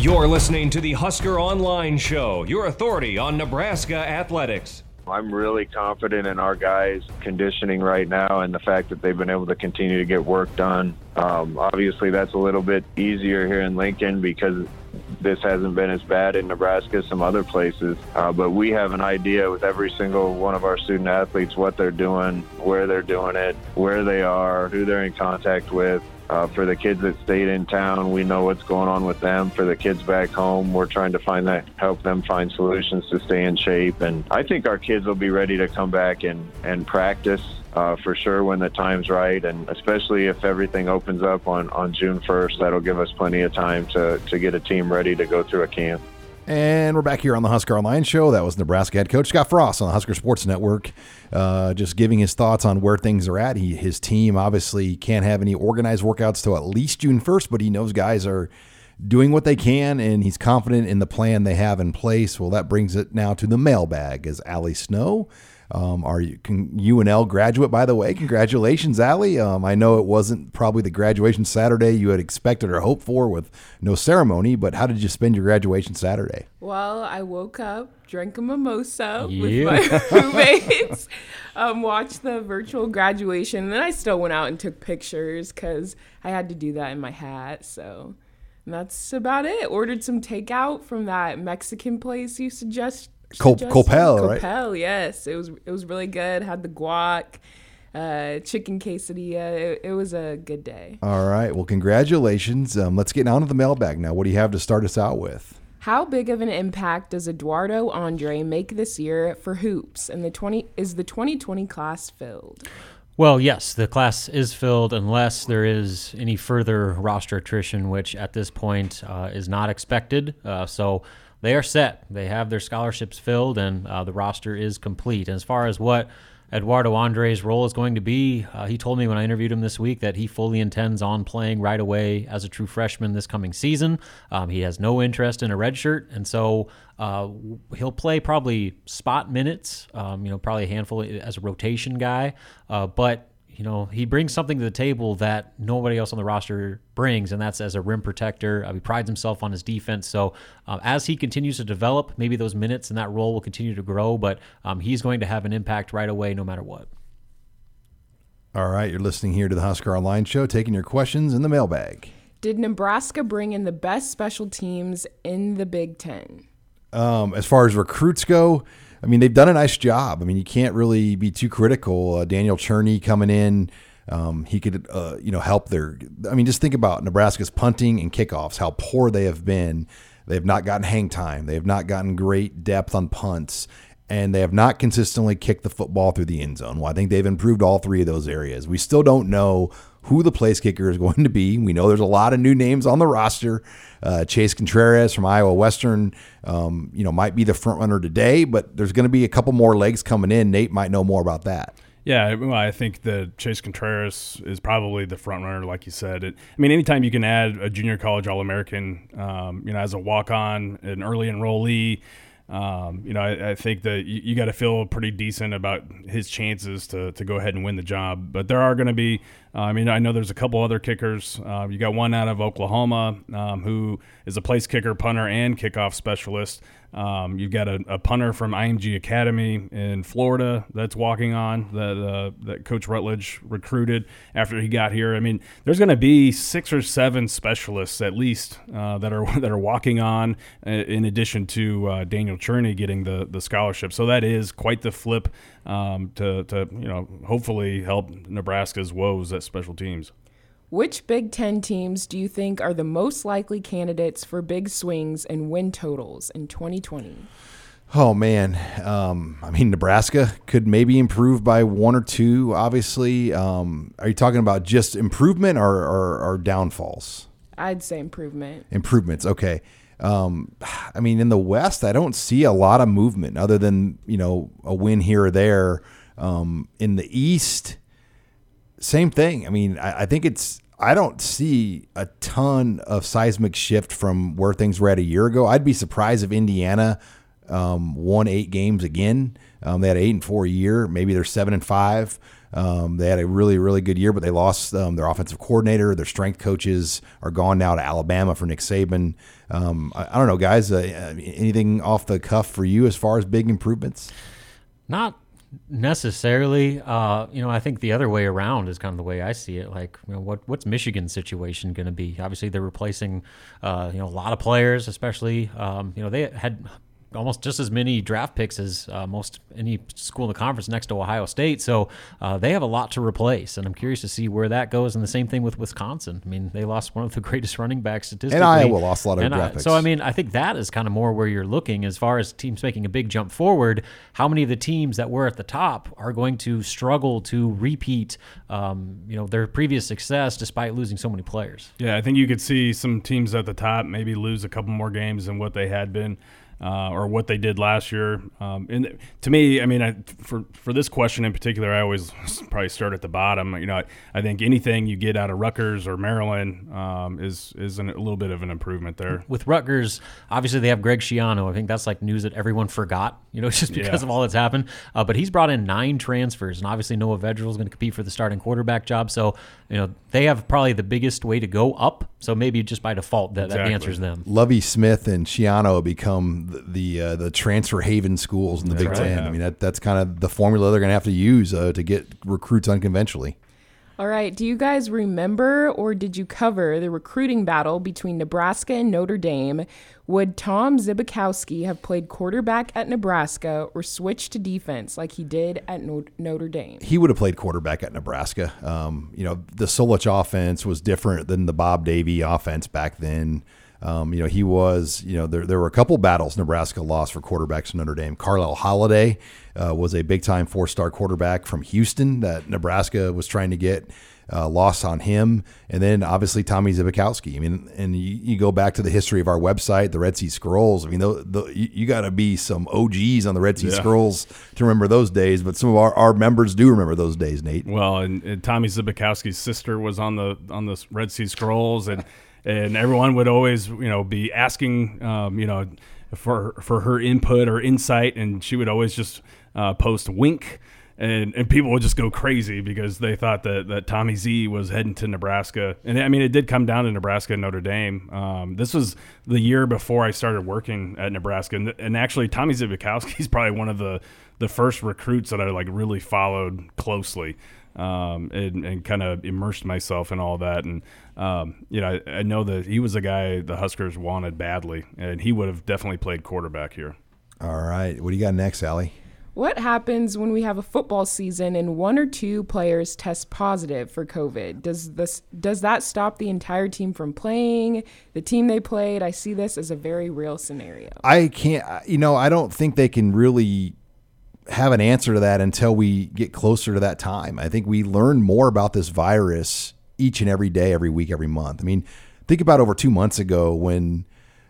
You're listening to the Husker Online Show, your authority on Nebraska athletics. I'm really confident in our guys' conditioning right now and the fact that they've been able to continue to get work done. Um, obviously, that's a little bit easier here in Lincoln because this hasn't been as bad in Nebraska as some other places. Uh, but we have an idea with every single one of our student athletes what they're doing, where they're doing it, where they are, who they're in contact with. Uh, for the kids that stayed in town, we know what's going on with them. For the kids back home, we're trying to find that, help them find solutions to stay in shape. And I think our kids will be ready to come back and, and practice uh, for sure when the time's right. And especially if everything opens up on, on June 1st, that'll give us plenty of time to, to get a team ready to go through a camp. And we're back here on the Husker Online Show. That was Nebraska head coach Scott Frost on the Husker Sports Network, uh, just giving his thoughts on where things are at. He, his team obviously can't have any organized workouts till at least June 1st, but he knows guys are doing what they can, and he's confident in the plan they have in place. Well, that brings it now to the mailbag as Allie Snow um, are you can, UNL graduate, by the way? Congratulations, Allie. Um, I know it wasn't probably the graduation Saturday you had expected or hoped for with no ceremony, but how did you spend your graduation Saturday? Well, I woke up, drank a mimosa yeah. with my roommates, um, watched the virtual graduation, and then I still went out and took pictures because I had to do that in my hat. So that's about it. Ordered some takeout from that Mexican place you suggest Col- Copel, right? Copel, yes. It was it was really good. Had the guac, uh, chicken quesadilla. It, it, was a good day. All right. Well, congratulations. Um, let's get on to the mailbag now. What do you have to start us out with? How big of an impact does Eduardo Andre make this year for hoops? And the twenty is the 2020 class filled? Well, yes, the class is filled unless there is any further roster attrition, which at this point uh, is not expected. Uh, so they are set. They have their scholarships filled, and uh, the roster is complete. As far as what Eduardo Andre's role is going to be, uh, he told me when I interviewed him this week that he fully intends on playing right away as a true freshman this coming season. Um, he has no interest in a red shirt, and so uh, he'll play probably spot minutes. Um, you know, probably a handful as a rotation guy, uh, but you know, he brings something to the table that nobody else on the roster brings, and that's as a rim protector. Uh, he prides himself on his defense. So uh, as he continues to develop, maybe those minutes and that role will continue to grow, but um, he's going to have an impact right away, no matter what. All right, you're listening here to the Husker Online Show, taking your questions in the mailbag. Did Nebraska bring in the best special teams in the Big Ten? Um, as far as recruits go, I mean, they've done a nice job. I mean, you can't really be too critical. Uh, Daniel Cerni coming in, um, he could, uh, you know, help their. I mean, just think about Nebraska's punting and kickoffs, how poor they have been. They have not gotten hang time. They have not gotten great depth on punts, and they have not consistently kicked the football through the end zone. Well, I think they've improved all three of those areas. We still don't know who the place kicker is going to be. We know there's a lot of new names on the roster. Uh, Chase Contreraz from Iowa Western, um, you know, might be the front runner today, but there's going to be a couple more legs coming in. Nate might know more about that. Yeah, I think that Chase Contreraz is probably the front runner, like you said. It, I mean, anytime you can add a junior college All American, um, you know, as a walk on, an early enrollee, um, you know, I, I, think that you, you got to feel pretty decent about his chances to, to go ahead and win the job. But there are going to be, uh, I mean, I know there's a couple other kickers. Uh, you got one out of Oklahoma um, who is a place kicker, punter, and kickoff specialist. Um, you've got a, a, punter from IMG Academy in Florida that's walking on that uh, that Coach Rutledge recruited after he got here. I mean, there's going to be six or seven specialists at least uh, that are that are walking on, uh, in addition to uh, Daniel Cerni getting the the scholarship. So that is quite the flip um, to to you know hopefully help Nebraska's woes at special teams. Which Big Ten teams do you think are the most likely candidates for big swings and win totals in 2020? Oh man, um, I mean Nebraska could maybe improve by one or two. Obviously, um, are you talking about just improvement or, or, or downfalls? I'd say improvement. Improvements, okay. Um, I mean, in the West, I don't see a lot of movement other than you know a win here or there. Um, in the East, same thing. I mean, I, I, think it's. I don't see a ton of seismic shift from where things were at a year ago. I'd be surprised if Indiana um, won eight games again. Um, they had eight and four a year. Maybe they're seven and five. Um, they had a really, really good year, but they lost um, their offensive coordinator. Their strength coaches are gone now to Alabama for Nick Saban. Um, I, I, don't know, guys. Uh, anything off the cuff for you as far as big improvements? Not necessarily. Uh, you know, I think the other way around is kind of the way I see it. Like, you know, what what's Michigan's situation going to be? Obviously, they're replacing, uh, you know, a lot of players, especially. Um, you know, they had almost just as many draft picks as uh, most any school in the conference next to Ohio State. So uh, they have a lot to replace, and I'm curious to see where that goes. And the same thing with Wisconsin. I mean, they lost one of the greatest running backs statistically. And Iowa lost a lot of and, draft picks. So I mean, I think that is kind of more where you're looking as far as teams making a big jump forward. How many of the teams that were at the top are going to struggle to repeat, um, you know, their previous success despite losing so many players? Yeah, I think you could see some teams at the top maybe lose a couple more games than what they had been uh, or what they did last year. Um, and to me, I mean, I, for for this question in particular, I always probably start at the bottom. You know, I, I think anything you get out of Rutgers or Maryland um, is is an, a little bit of an improvement there. With Rutgers, obviously they have Greg Schiano. I think that's like news that everyone forgot. You know, just because yeah. of all that's happened. Uh, but he's brought in nine transfers, and obviously Noah Vedral is going to compete for the starting quarterback job. So you know they have probably the biggest way to go up. So maybe just by default that, exactly. that answers them. Lovie Smith and Schiano become the the, uh, the transfer haven schools in the that's Big right, Ten. Yeah. I mean that that's kind of the formula they're going to have to use uh, to get recruits unconventionally. All right. Do you guys remember or did you cover the recruiting battle between Nebraska and Notre Dame? Would Tom Zbikowski have played quarterback at Nebraska or switched to defense like he did at Notre Dame? He would have played quarterback at Nebraska. Um, you know, the Solich offense was different than the Bob Davie offense back then. Um, you know, he was, you know, there, there were a couple battles Nebraska lost for quarterbacks in Notre Dame. Carlyle Holiday uh, was a big time four star quarterback from Houston that Nebraska was trying to get. Uh, loss on him, and then obviously Tommy Zbikowski. I mean, and you, you, go back to the history of our website, the Red Sea Scrolls. I mean, the, the, you, you got to be some OGs on the Red Sea yeah. Scrolls to remember those days. But some of our, our members do remember those days, Nate. Well, and, and Tommy Zbikowski's sister was on the on the Red Sea Scrolls, and and everyone would always you know be asking um, you know for for her input or insight, and she would always just uh, post wink. And, and people would just go crazy because they thought that, that Tommy Z was heading to Nebraska. And I mean, it did come down to Nebraska and Notre Dame. Um, this was the year before I started working at Nebraska. And, and actually, Tommy Zbikowski is probably one of the, the first recruits that I like really followed closely um, and, and kind of immersed myself in all that. And um, you know, I, I, know that he was a guy the Huskers wanted badly, and he would have definitely played quarterback here. All right, what do you got next, Allie? What happens when we have a football season and one or two players test positive for COVID? Does this does that stop the entire team from playing? The team they played, I see this as a very real scenario. I can't, you know, I don't think they can really have an answer to that until we get closer to that time. I think we learn more about this virus each and every day, every week, every month. I mean, think about over two months ago when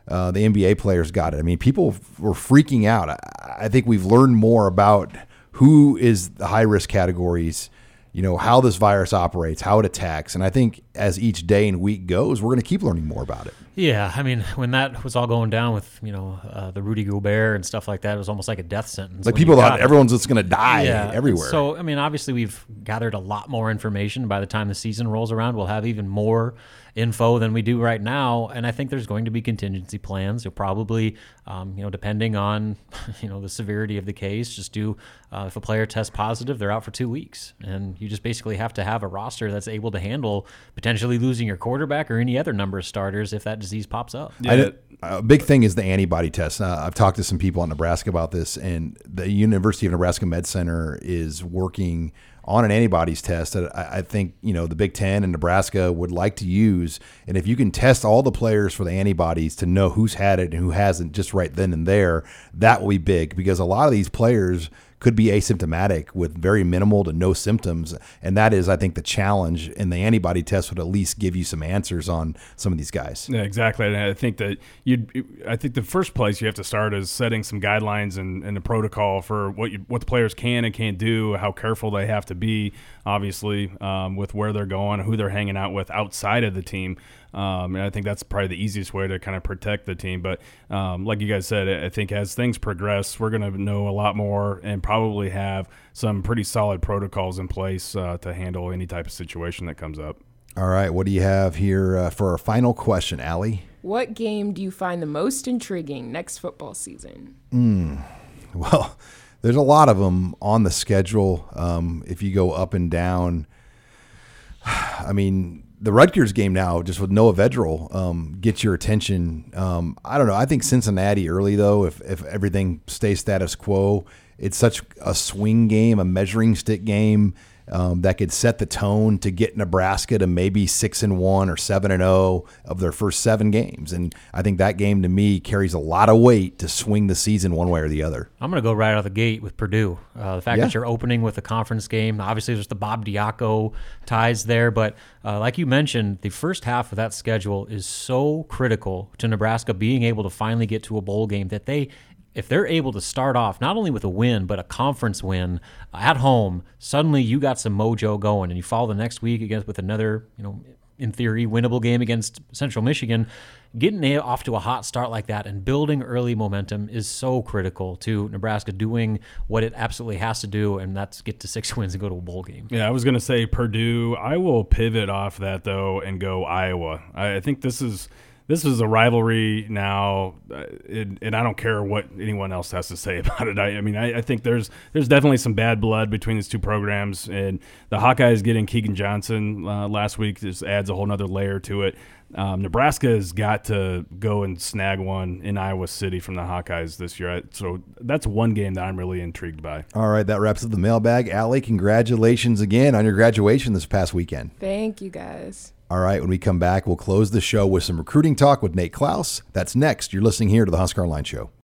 uh, the NBA players got it. I mean, people were freaking out. I, I think we've learned more about who is the high risk categories you know how this virus operates, how it attacks, and I think as each day and week goes, we're going to keep learning more about it. Yeah, I mean, when that was all going down with you know uh, the Rudy Gobert and stuff like that, it was almost like a death sentence. Like people thought everyone's just going to die yeah. everywhere. So I mean, obviously we've gathered a lot more information. By the time the season rolls around, we'll have even more info than we do right now. And I think there's going to be contingency plans. You'll probably, um, you know, depending on, you know, the severity of the case, just do uh, if a player tests positive, they're out for two weeks, and you just basically have to have a roster that's able to handle potentially losing your quarterback or any other number of starters if that disease pops up. Yeah. a big thing is the antibody test. Uh, I've talked to some people in Nebraska about this, and the University of Nebraska Med Center is working on an antibodies test that I, I, think you know the Big Ten and Nebraska would like to use. And if you can test all the players for the antibodies to know who's had it and who hasn't, just right then and there, that will be big because a lot of these players could be asymptomatic with very minimal to no symptoms. And that is, I think, the challenge. And the antibody test would at least give you some answers on some of these guys. Yeah, exactly. And I think that you, I think the first place you have to start is setting some guidelines and, and a protocol for what you, what the players can and can't do, how careful they have to be, obviously, um, with where they're going, who they're hanging out with outside of the team. Um, and I think that's probably the easiest way to kind of protect the team. But um, like you guys said, I think as things progress, we're going to know a lot more and probably have some pretty solid protocols in place uh, to handle any type of situation that comes up. All right, what do you have here uh, for our final question, Allie? What game do you find the most intriguing next football season? Mm, well, there's a lot of them on the schedule. Um, if you go up and down, I mean, the Rutgers game now, just with Noah Vedral, um, gets your attention. Um, I don't know. I think Cincinnati early though, if if everything stays status quo, it's such a swing game, a measuring stick game um, that could set the tone to get Nebraska to maybe six and one or seven and zero oh of their first seven games. And I think that game to me carries a lot of weight to swing the season one way or the other. I'm going to go right out of the gate with Purdue. Uh, the fact yeah. that you're opening with a conference game, obviously there's the Bob Diaco ties there, but uh, like you mentioned, the first half of that schedule is so critical to Nebraska being able to finally get to a bowl game that they if they're able to start off not only with a win but a conference win uh, at home, suddenly you got some mojo going, and you follow the next week against with another, you know, in theory, winnable game against Central Michigan. Getting off to a hot start like that and building early momentum is so critical to Nebraska doing what it absolutely has to do, and that's get to six wins and go to a bowl game. Yeah, I was going to say Purdue. I will pivot off that though and go Iowa. I think this is this is a rivalry now, uh, and, and, I don't care what anyone else has to say about it. I, I mean, I, I, think there's there's definitely some bad blood between these two programs, and the Hawkeyes getting Keagan Johnson uh, last week just adds a whole other layer to it. Um, Nebraska has got to go and snag one in Iowa City from the Hawkeyes this year. So that's one game that I'm really intrigued by. All right, that wraps up the mailbag. Allie, congratulations again on your graduation this past weekend. Thank you, guys. All right, when we come back, we'll close the show with some recruiting talk with Nate Clouse. That's next. You're listening here to the Husker Online Show.